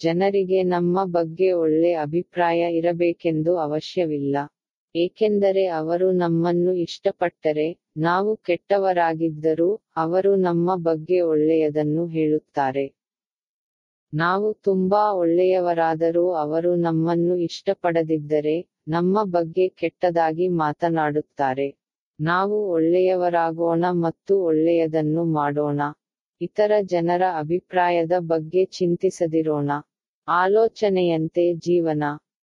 ಜನರಿಗೆ ನಮ್ಮ ಬಗ್ಗೆ ಒಳ್ಳೆ ಅಭಿಪ್ರಾಯ ಇರಬೇಕೆಂದು ಅವಶ್ಯವಿಲ್ಲ. ಏಕೆಂದರೆ ಅವರು ನಮ್ಮನ್ನು ಇಷ್ಟಪಟ್ಟರೆ, ನಾವು ಕೆಟ್ಟವರಾಗಿದ್ದರೂ ಅವರು ನಮ್ಮ ಬಗ್ಗೆ ಒಳ್ಳೆಯದನ್ನು ಹೇಳುತ್ತಾರೆ. ನಾವು ತುಂಬಾ ಒಳ್ಳೆಯವರಾದರೂ ಅವರು ನಮ್ಮನ್ನು ಇಷ್ಟಪಡದಿದ್ದರೆ, ನಮ್ಮ ಬಗ್ಗೆ ಕೆಟ್ಟದಾಗಿ ಮಾತನಾಡುತ್ತಾರೆ. ನಾವು ಒಳ್ಳೆಯವರಾಗೋಣ ಮತ್ತು ಒಳ್ಳೆಯದನ್ನು ಮಾಡೋಣ. ಇತರ ಜನರ ಅಭಿಪ್ರಾಯದ ಬಗ್ಗೆ ಚಿಂತಿಸದಿರೋಣ. ಆಲೋಚನೆಯಂತೆ ಜೀವನ.